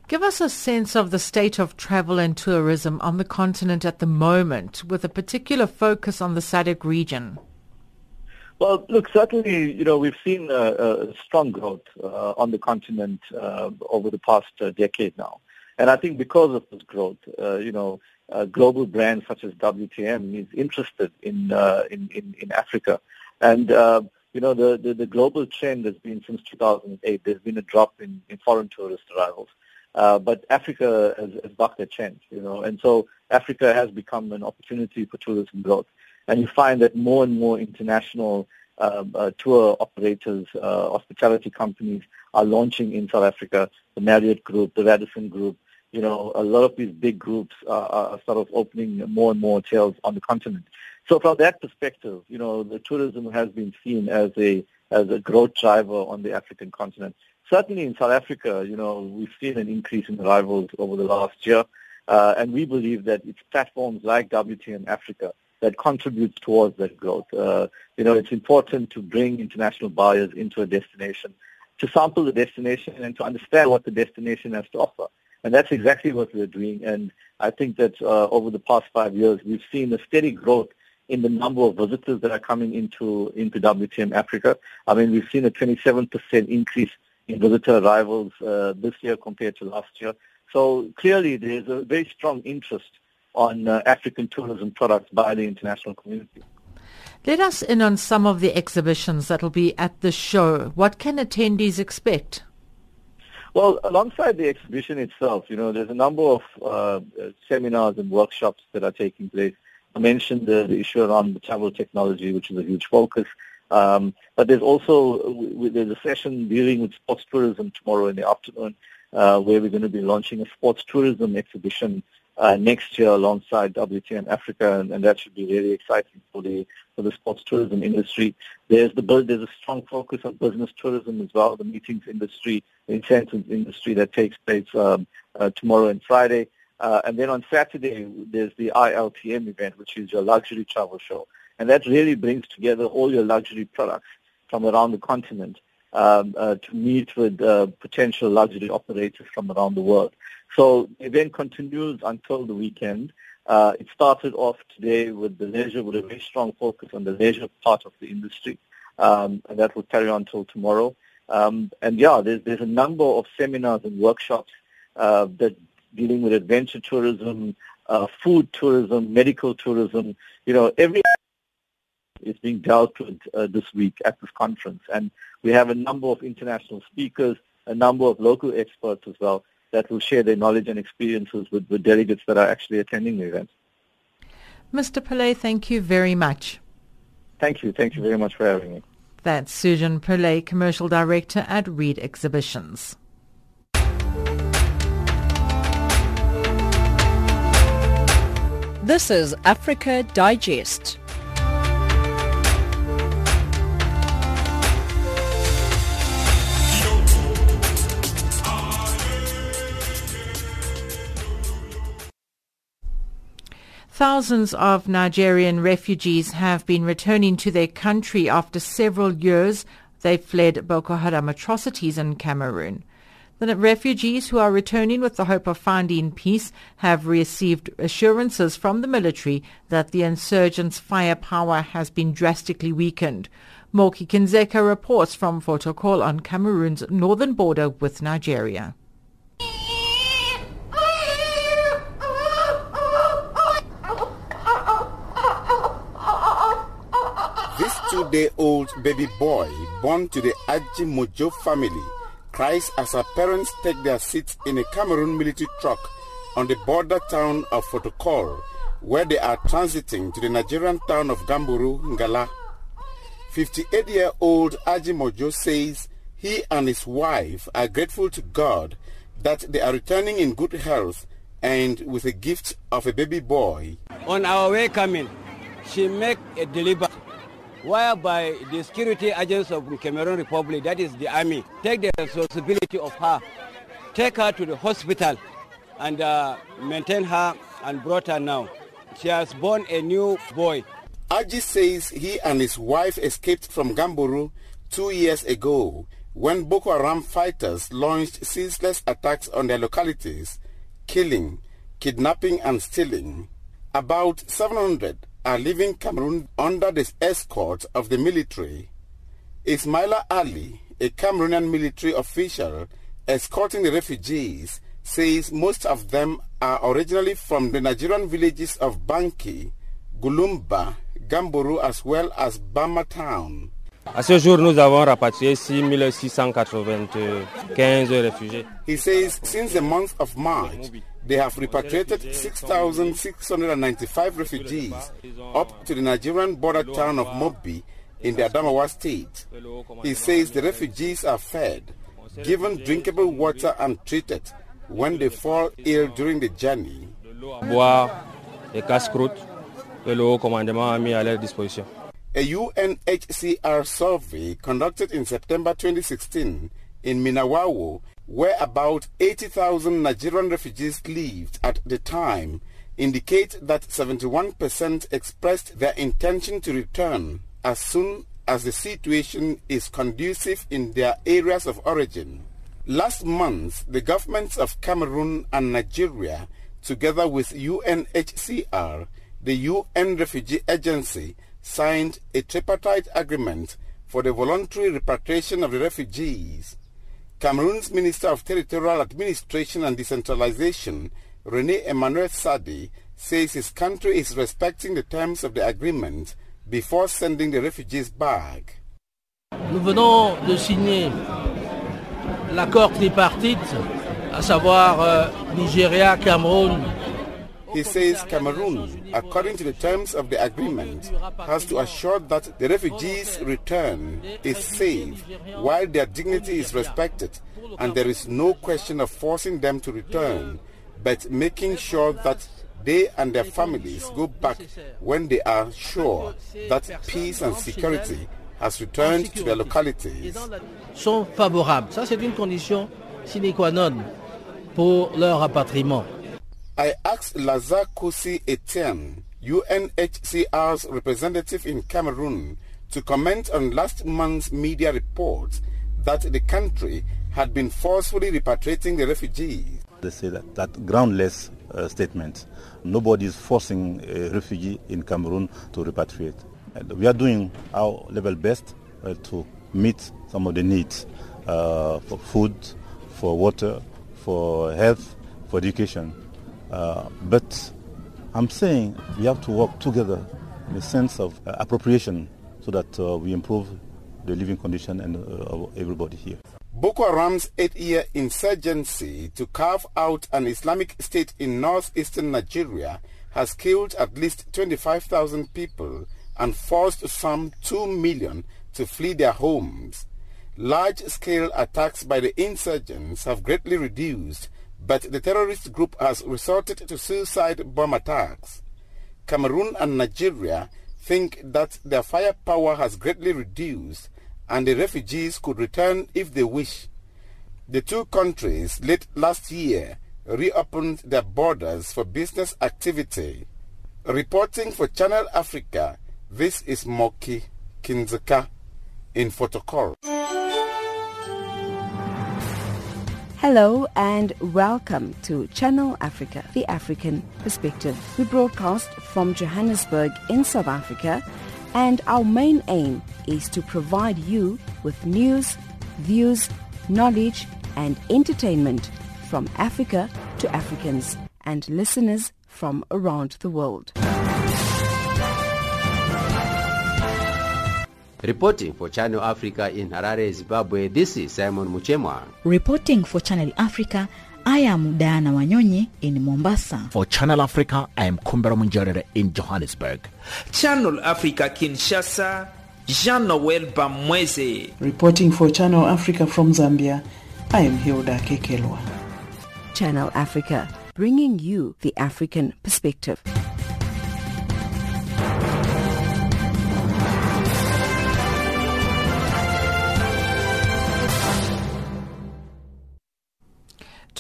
Speaker 2: Give us a sense of the state of travel and tourism on the continent at the moment, with a particular focus on the SADC region.
Speaker 17: Well, look, certainly, you know, we've seen a, a strong growth uh, on the continent uh, over the past uh, decade now. And I think because of this growth, uh, you know, uh, global brands such as WTM is interested in, uh, in, in, in, Africa. And, you know, the, the, the, global trend has been since 2008, there's been a drop in, in foreign tourist arrivals. But Africa has, has bucked that trend, you know, and so Africa has become an opportunity for tourism growth. And you find that more and more international uh, uh, tour operators, uh, hospitality companies are launching in South Africa. The Marriott Group, the Radisson Group, you know, a lot of these big groups are, are sort of opening more and more hotels on the continent. So from that perspective, you know, the tourism has been seen as a as a growth driver on the African continent. Certainly in South Africa, you know, we've seen an increase in arrivals over the last year, uh, and we believe that it's platforms like WTM Africa that contributes towards that growth. Uh, you know, it's important to bring international buyers into a destination, to sample the destination and to understand what the destination has to offer. And that's exactly what we're doing. And I think that uh, over the past five years, we've seen a steady growth in the number of visitors that are coming into, into WTM Africa. I mean, we've seen a 27% increase in visitor arrivals uh, this year compared to last year. So clearly there's a very strong interest on uh, African tourism products by the international community.
Speaker 2: Let us in on some of the exhibitions that will be at the show. What can attendees expect?
Speaker 17: Well, alongside the exhibition itself, you know, there's a number of uh, seminars and workshops that are taking place. I mentioned the, the issue around the travel technology, which is a huge focus. Um, but there's also there's a session dealing with sports tourism tomorrow in the afternoon, uh, where we're going to be launching a sports tourism exhibition uh, next year alongside WTM Africa, and, and, that should be really exciting for the for the sports tourism industry. There's the there's a strong focus on business tourism as well, the meetings industry, the incentives industry that takes place um, uh, tomorrow and Friday. Uh, and then on Saturday, there's the ILTM event, which is your luxury travel show. And that really brings together all your luxury products from around the continent um, uh, to meet with uh, potential luxury operators from around the world. So the event continues until the weekend. Uh, it started off today with the leisure, with a very strong focus on the leisure part of the industry, um, and that will carry on until tomorrow. Um, and yeah, there's, there's a number of seminars and workshops uh, that dealing with adventure tourism, uh, food tourism, medical tourism. You know, every is being dealt with uh, this week at this conference. And we have a number of international speakers, a number of local experts as well that will share their knowledge and experiences with, with delegates that are actually attending the event.
Speaker 2: Mr. Pillay, thank you very much.
Speaker 17: Thank you. Thank you very much for having me.
Speaker 2: That's Sujan Pillay, Commercial Director at Reed Exhibitions.
Speaker 1: This is Africa Digest.
Speaker 2: Thousands of Nigerian refugees have been returning to their country after several years they fled Boko Haram atrocities in Cameroon. The refugees who are returning with the hope of finding peace have received assurances from the military that the insurgents' firepower has been drastically weakened. Moki Kinzeka reports from Fotokol on Cameroon's northern border with Nigeria.
Speaker 18: Two-day-old baby boy born to the Aji Mojo family cries as her parents take their seats in a Cameroon military truck on the border town of Fotokol, where they are transiting to the Nigerian town of Gamburu, Ngala. 58-year-old Aji Mojo says he and his wife are grateful to God that they are returning in good health and with a gift of a baby boy.
Speaker 19: On our way coming, she make a delivery whereby the security agents of the Cameroon Republic, that is the army, take the responsibility of her, take her to the hospital and uh, maintain her and brought her now. She has born a new boy.
Speaker 18: Aji says he and his wife escaped from Gamburu two years ago when Boko Haram fighters launched ceaseless attacks on their localities, killing, kidnapping and stealing. About 700 are leaving Cameroon under the escort of the military. Ismaila Ali, a Cameroonian military official escorting the refugees, says most of them are originally from the Nigerian villages of Banki, Gulumba, Gamburu as well as Bama town.
Speaker 20: À ce jour, nous avons rapatrié 6695 réfugiés.
Speaker 18: He says since the month of March, they have repatriated 6,695 refugees up to the Nigerian border town of Mubi in the Adamawa state. He says the refugees are fed, given drinkable water and treated when they fall ill during the journey.
Speaker 20: Boire et casse-croûte que le haut commandement a mis à leur disposition.
Speaker 18: A UNHCR survey conducted in September 2016 in Minawao, where about 80,000 Nigerian refugees lived at the time, indicate that 71% expressed their intention to return as soon as the situation is conducive in their areas of origin. Last month, the governments of Cameroon and Nigeria, together with UNHCR, the UN Refugee Agency, signed a tripartite agreement for the voluntary repatriation of the refugees. Cameroon's Minister of Territorial Administration and Decentralization, René Emmanuel Sadi, says his country is respecting the terms of the agreement before sending the refugees back.
Speaker 21: Nous venons de signer l'accord tripartite, à savoir euh, Nigeria, Cameroun,
Speaker 18: he says Cameroon, according to the terms of the agreement, has to assure that the refugees' return is safe while their dignity is respected and there is no question of forcing them to return, but making sure that they and their families go back when they are sure that peace and security has returned to their localities.
Speaker 21: Sont favorables. Ça, c'est une condition sine qua non pour leur rapatriement.
Speaker 18: I asked Lazare Kosi Etienne, UNHCR's representative in Cameroon, to comment on last month's media report that the country had been forcefully repatriating the refugees.
Speaker 22: They say that, that groundless uh, statement. Nobody is forcing a refugee in Cameroon to repatriate. And we are doing our level best uh, to meet some of the needs uh, for food, for water, for health, for education. Uh, but I'm saying we have to work together in a sense of uh, appropriation so that uh, we improve the living condition and, of everybody here.
Speaker 18: Boko Haram's eight-year insurgency to carve out an Islamic state in northeastern Nigeria has killed at least 25,000 people and forced some 2 million to flee their homes. Large-scale attacks by the insurgents have greatly reduced but the terrorist group has resorted to suicide bomb attacks. Cameroon and Nigeria think that their firepower has greatly reduced and the refugees could return if they wish. The two countries late last year reopened their borders for business activity. Reporting for Channel Africa, this is Moki Kinzeka in Fotokol.
Speaker 9: Hello and welcome to Channel Africa, the African perspective. We broadcast from Johannesburg in South Africa and our main aim is to provide you with news, views, knowledge and entertainment from Africa to Africans and listeners from around the world.
Speaker 10: Reporting for Channel Africa in Harare, Zimbabwe, this is Simon Muchemwa.
Speaker 11: Reporting for Channel Africa, I am Diana Wanyonyi in Mombasa.
Speaker 12: For Channel Africa, I am Kumbera Munjerere in Johannesburg.
Speaker 13: Channel Africa Kinshasa, Jean-Noel Bamweze.
Speaker 14: Reporting for Channel Africa from Zambia, I am Hilda Kekelwa.
Speaker 9: Channel Africa, bringing you the African perspective.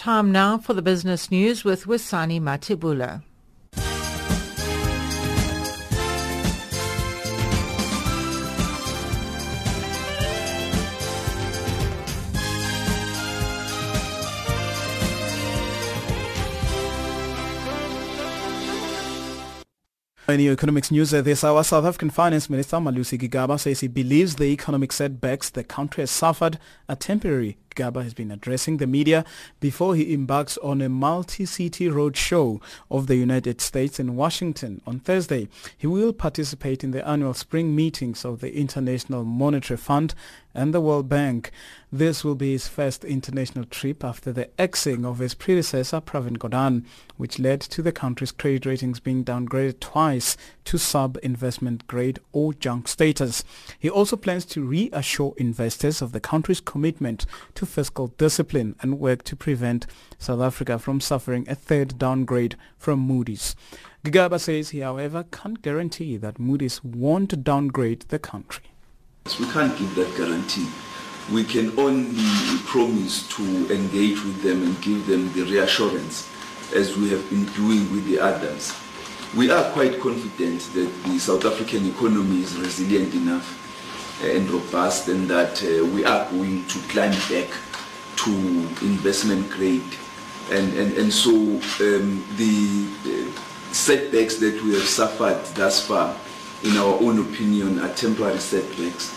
Speaker 2: Time now for the business news with Wisani Matibula.
Speaker 23: In your economics news this hour, South African Finance Minister Malusi Gigaba says he believes the economic setbacks the country has suffered are temporary. Gigaba has been addressing the media before he embarks on a multi-city roadshow of the United States in Washington on Thursday. He will participate in the annual spring meetings of the International Monetary Fund and the World Bank. This will be his first international trip after the axing of his predecessor Pravin Gordhan, which led to the country's credit ratings being downgraded twice to sub-investment grade or junk status. He also plans to reassure investors of the country's commitment to fiscal discipline and work to prevent South Africa from suffering a third downgrade from Moody's. Gigaba says he, however, can't guarantee that Moody's won't downgrade the country.
Speaker 24: We can't give that guarantee. We can only promise to engage with them and give them the reassurance as we have been doing with the others. We are quite confident that the South African economy is resilient enough and robust and that uh, we are going to climb back to investment grade. And, and, and so um, the uh, setbacks that we have suffered thus far in our own opinion, are temporary setbacks.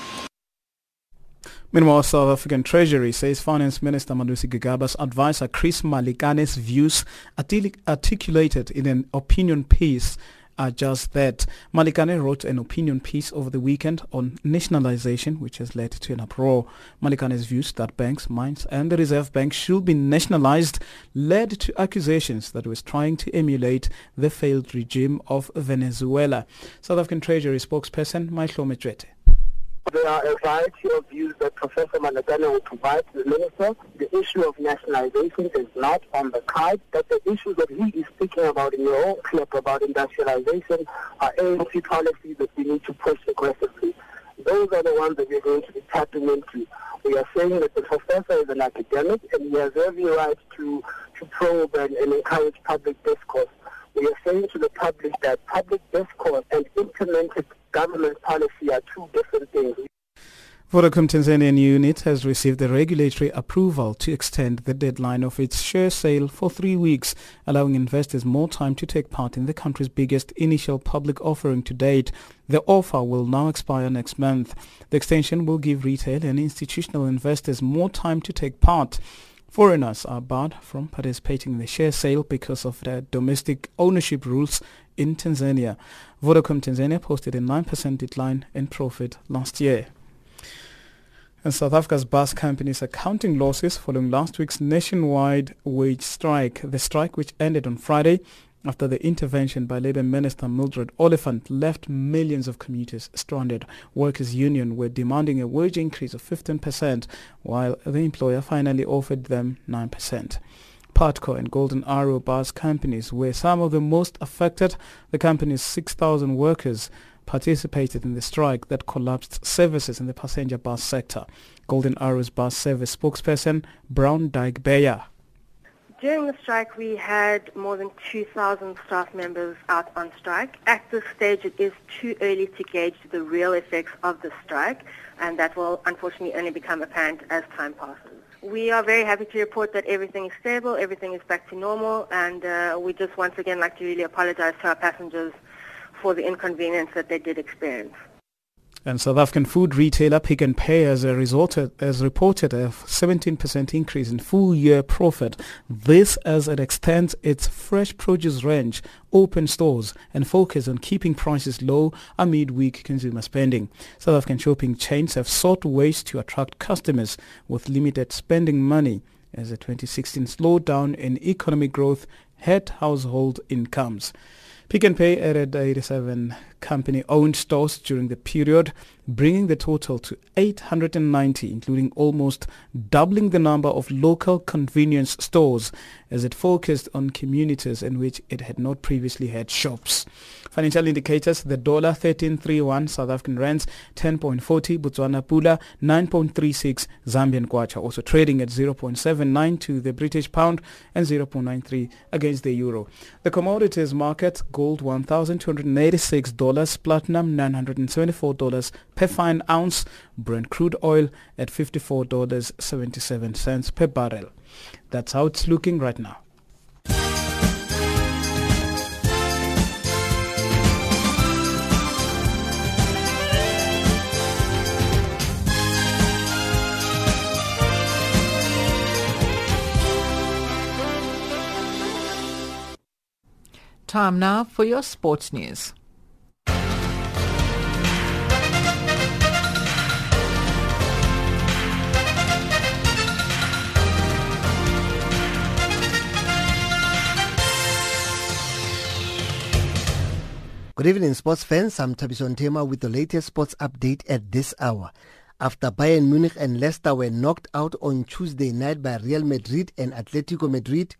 Speaker 23: Meanwhile, South African Treasury says Finance Minister Malusi Gigaba's advisor Chris Malikane's views articulated in an opinion piece are just that. Malikane wrote an opinion piece over the weekend on nationalization, which has led to an uproar. Malikane's views that banks, mines, and the Reserve Bank should be nationalized led to accusations that it was trying to emulate the failed regime of Venezuela. South African Treasury spokesperson Michael Metwete.
Speaker 25: There are a variety of views that Professor Malikane will provide to the minister. The issue of nationalization is not on the card, but the issues that he is speaking about in your own clip about industrialization are ANC policies that we need to push aggressively. Those are the ones that we're going to be tapping into. We are saying that the professor is an academic and he has every right to, to probe and, and encourage public discourse. We are saying to the public that public discourse and implemented government policy are two different things.
Speaker 23: Vodacom Tanzanian unit has received the regulatory approval to extend the deadline of its share sale for three weeks, allowing investors more time to take part in the country's biggest initial public offering to date. The offer will now expire next month. The extension will give retail and institutional investors more time to take part. Foreigners are barred from participating in the share sale because of their domestic ownership rules in Tanzania. Vodacom Tanzania posted a 9% decline in profit last year. And South Africa's bus companies are counting losses following last week's nationwide wage strike. The strike, which ended on Friday after the intervention by Labour Minister Mildred Oliphant, left millions of commuters stranded. Workers' Union were demanding a wage increase of 15%, while the employer finally offered them 9%. Putco and Golden Arrow bus companies were some of the most affected. The company's 6,000 workers participated in the strike that collapsed services in the passenger bus sector. Golden Arrow's bus service spokesperson Bronwen Dyke-Beyer.
Speaker 26: During the strike, we had more than 2,000 staff members out on strike. At this stage, it is too early to gauge the real effects of the strike, and that will unfortunately only become apparent as time passes. We are very happy to report that everything is stable, everything is back to normal, and uh, we just once again like to really apologize to our passengers for the inconvenience that they did experience.
Speaker 23: And South African food retailer Pick n Pay has, uh, resorted, has reported a 17% increase in full-year profit. This as it extends its fresh produce range, open stores, and focus on keeping prices low amid weak consumer spending. South African shopping chains have sought ways to attract customers with limited spending money as the 2016 slowdown in economic growth hit household incomes. Pick n Pay added 87 company-owned stores during the period, bringing the total to 890, including almost doubling the number of local convenience stores as it focused on communities in which it had not previously had shops. Financial indicators, the dollar 13.31, South African rands 10.40, Botswana pula 9.36, Zambian kwacha also trading at 0.79 to the British pound and 0.93 against the euro. The commodities market, gold $1,286, platinum $974 per fine ounce, Brent crude oil at $54.77 per barrel. That's how it's looking right now.
Speaker 2: Time now for your sports news.
Speaker 27: Good evening, sports fans. I'm Tabiso Ntema with the latest sports update at this hour. After Bayern Munich and Leicester were knocked out on Tuesday night by Real Madrid and Atletico Madrid,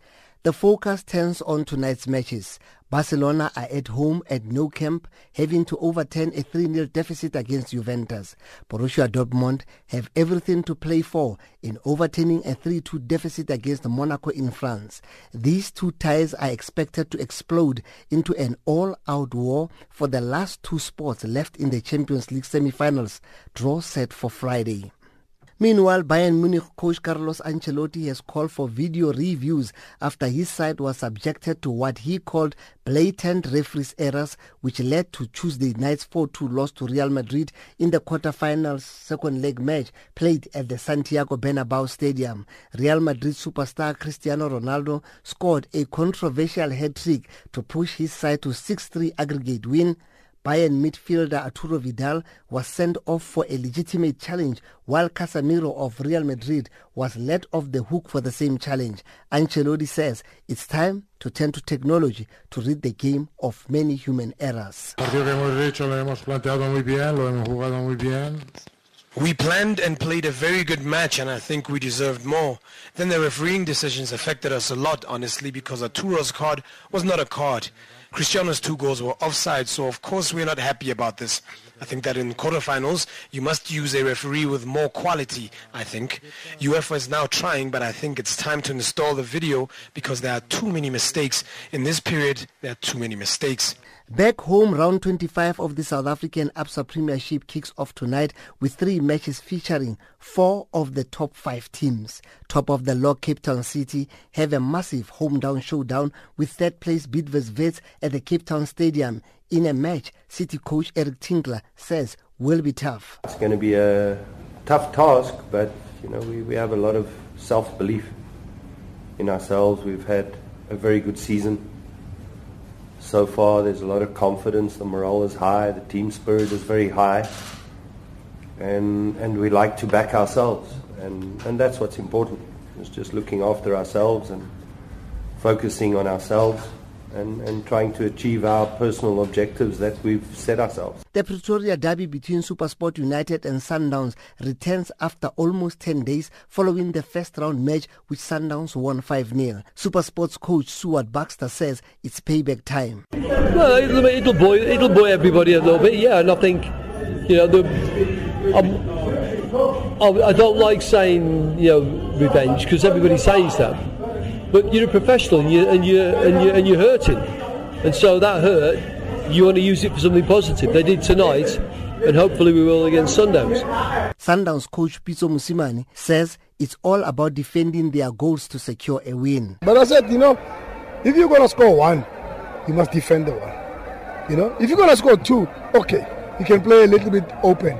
Speaker 27: the focus turns on tonight's matches. Barcelona are at home at Nou Camp, having to overturn a 3-0 deficit against Juventus. Borussia Dortmund have everything to play for in overturning a 3-2 deficit against Monaco in France. These two ties are expected to explode into an all-out war for the last two spots left in the Champions League semi-finals, draw set for Friday. Meanwhile, Bayern Munich coach Carlos Ancelotti has called for video reviews after his side was subjected to what he called blatant referees errors which led to Tuesday night's 4-2 loss to Real Madrid in the quarter-finals second leg match played at the Santiago Bernabeu Stadium. Real Madrid superstar Cristiano Ronaldo scored a controversial hat-trick to push his side to 6-3 aggregate win Bayern midfielder Arturo Vidal was sent off for a legitimate challenge while Casemiro of Real Madrid was let off the hook for the same challenge. Ancelotti says it's time to turn to technology to read the game of many human errors.
Speaker 28: We planned and played a very good match and I think we deserved more. Then the refereeing decisions affected us a lot honestly because Arturo's card was not a card. Cristiano's two goals were offside, so of course we're not happy about this. I think that in quarterfinals, you must use a referee with more quality, I think. UEFA is now trying, but I think it's time to install the video because there are too many mistakes. In this period, there are too many mistakes.
Speaker 27: Back home, round 25 of the South African Absa Premiership kicks off tonight with three matches featuring four of the top five teams. Top of the log Cape Town City have a massive home down showdown with third place Bidvest Wits at the Cape Town Stadium in a match City coach Eric Tinkler says will be tough.
Speaker 29: It's going to be a tough task, but you know we, we have a lot of self-belief in ourselves. We've had a very good season so far. There's a lot of confidence. The morale is high. The team spirit is very high. And, and we like to back ourselves. And, and that's what's important. It's just looking after ourselves and focusing on ourselves and, and trying to achieve our personal objectives that we've set ourselves.
Speaker 27: The Pretoria derby between Supersport United and Sundowns returns after almost 10 days following the first round match which Sundowns won 5-0. Supersport's coach Stuart Baxter says it's payback time.
Speaker 30: Well, it'll, it'll, buoy, it'll buoy everybody a little bit, yeah, and I think, you know, the, um, I don't like saying, you know, revenge because everybody says that. But you're a professional and you and you and you and you're hurting, and so that hurt. You want to use it for something positive. They did tonight, and hopefully we will against Sundowns.
Speaker 27: Sundowns coach Pitso Mosimane says it's all about defending their goals to secure a win.
Speaker 31: But I said, you know, if you're gonna score one, you must defend the one. You know, if you're gonna score two, okay, you can play a little bit open.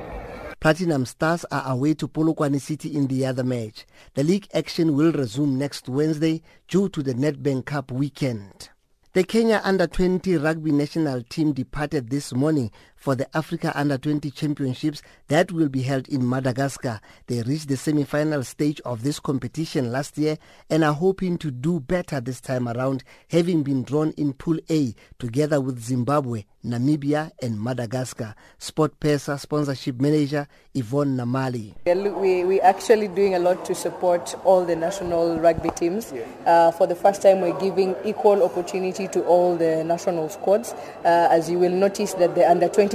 Speaker 27: Platinum Stars are away to Polokwane City in the other match. The league action will resume next Wednesday due to the Nedbank Cup weekend. The Kenya Under-20 rugby national team departed this morning for the Africa Under-20 Championships that will be held in Madagascar. They reached the semi-final stage of this competition last year and are hoping to do better this time around, having been drawn in Pool A together with Zimbabwe, Namibia and Madagascar. SportPesa sponsorship manager Yvonne Namali.
Speaker 32: We, we're actually doing a lot to support all the national rugby teams. Uh, for the first time, we're giving equal opportunity to all the national squads. Uh, as you will notice that the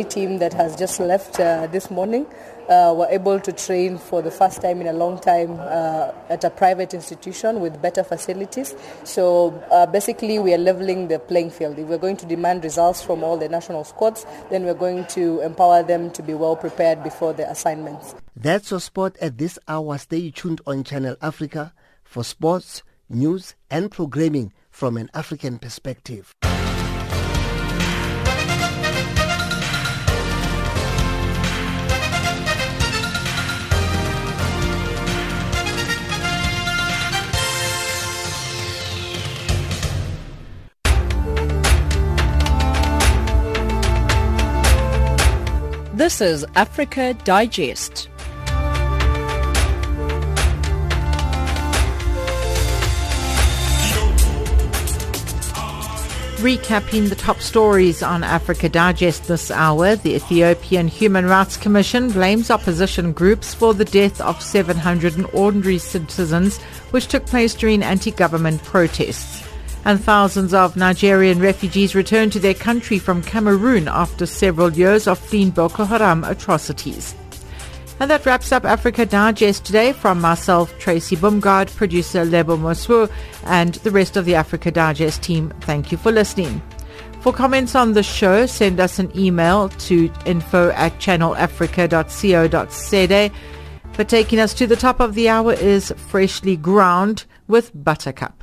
Speaker 32: under-20 team that has just left uh, this morning uh, were able to train for the first time in a long time uh, at a private institution with better facilities. So uh, basically, we are leveling the playing field. If we're going to demand results from all the national squads, then we're going to empower them to be well prepared before the assignments.
Speaker 27: That's your sport at this hour. Stay tuned on Channel Africa for sports, news, and programming from an African perspective.
Speaker 33: This is Africa Digest.
Speaker 2: Recapping the top stories on Africa Digest this hour, the Ethiopian Human Rights Commission blames opposition groups for the death of 700 ordinary citizens, which took place during anti-government protests. And thousands of Nigerian refugees returned to their country from Cameroon after several years of fleeing Boko Haram atrocities. And that wraps up Africa Digest today from myself, Tracy Bumgard, producer Lebo Moswo, and the rest of the Africa Digest team. Thank you for listening. For comments on the show, send us an email to info at channelafrica.co.za. But taking us to the top of the hour is Freshlyground with Buttercup.